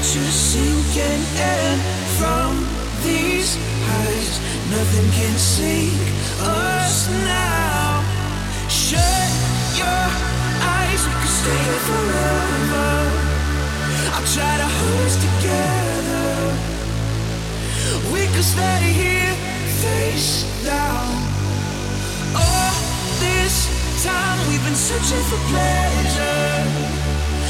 future sinking in from these heights. Nothing can sink us now. Shut your eyes, we could stay here forever. I'll try to hold us together. We could stay here face down. All this time we've been searching for pleasure.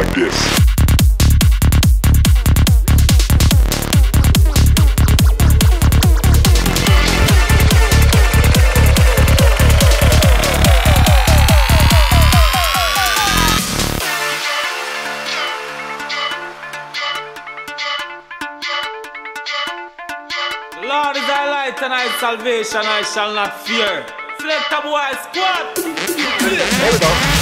hold us together. We could stay here face salvation I shall not fear. Select a boy squad. There we go.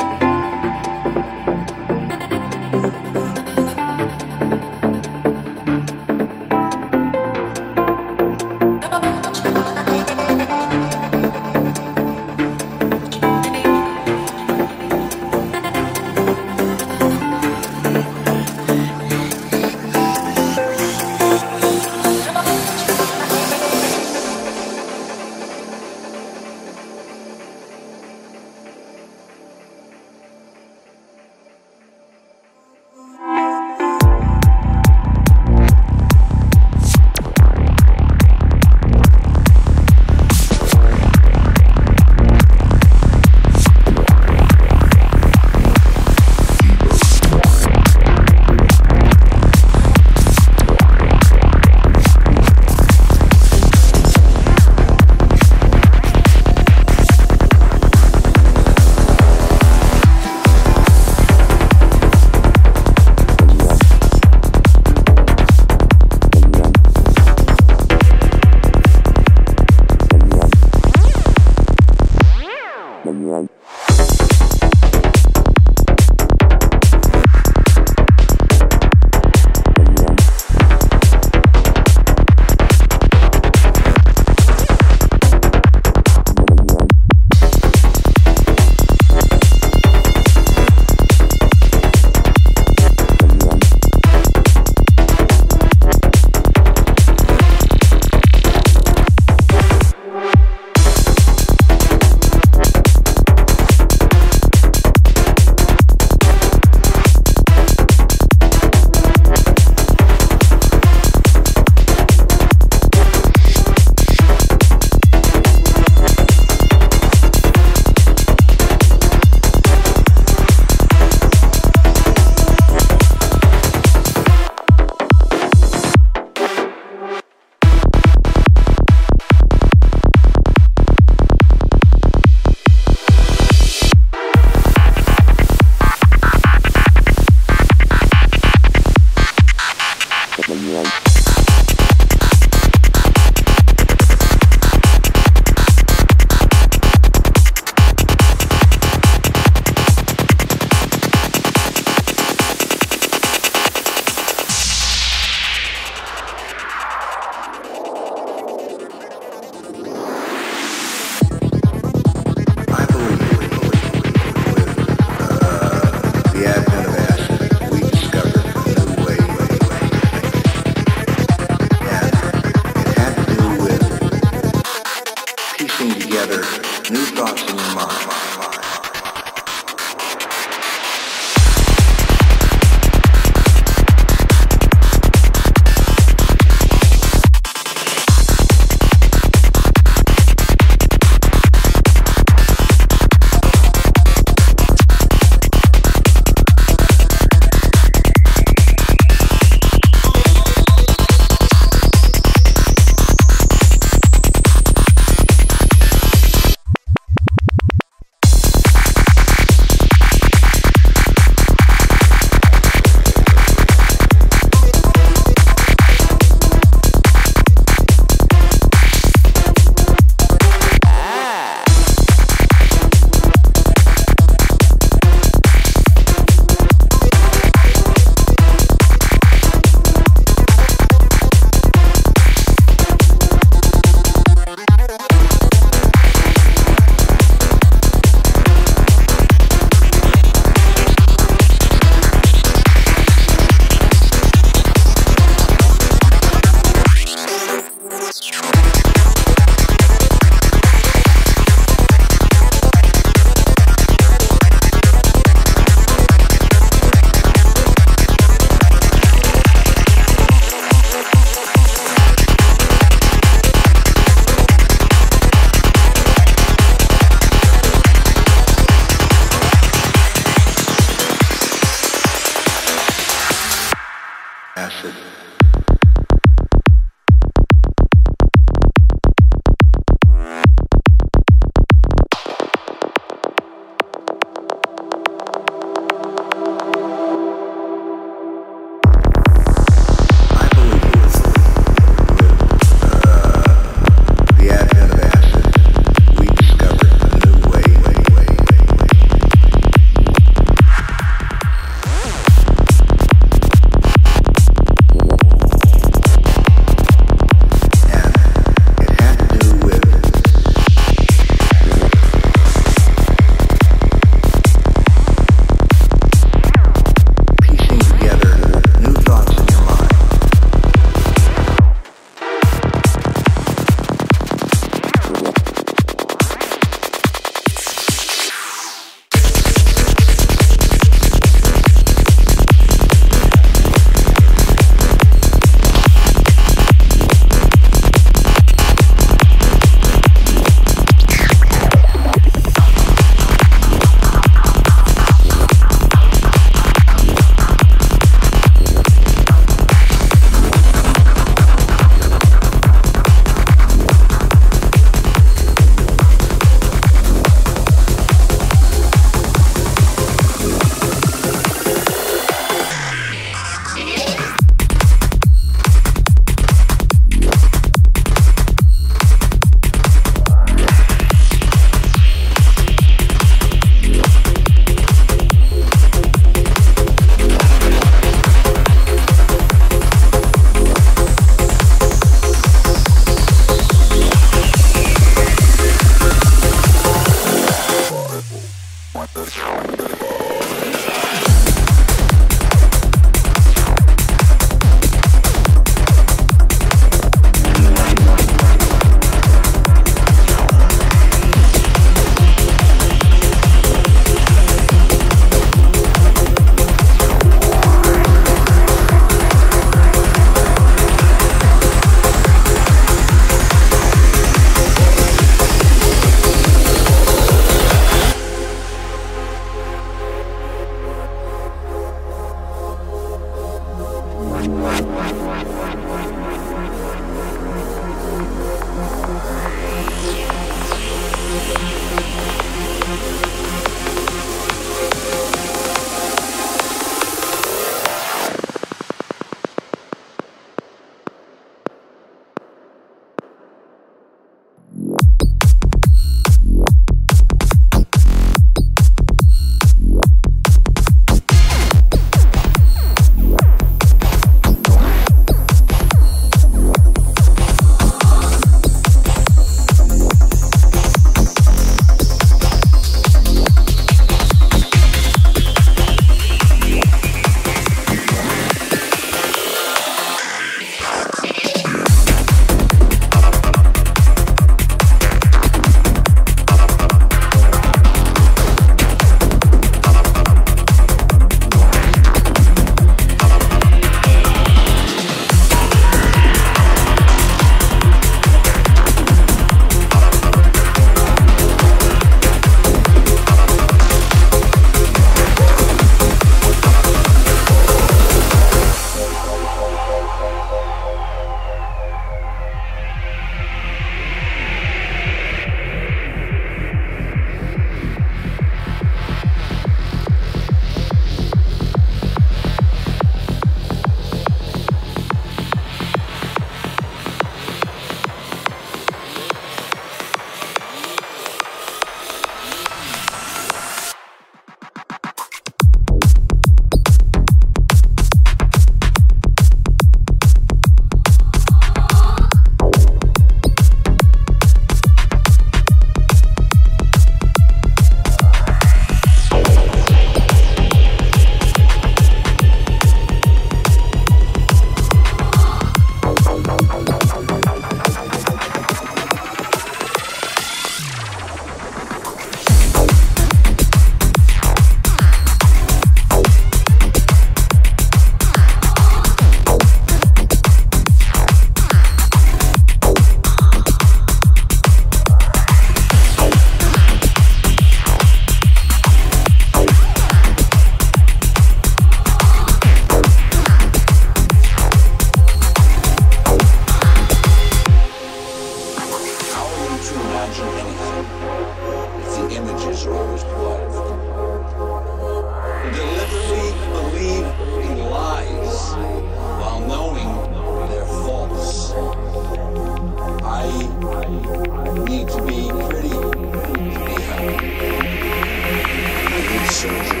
Thank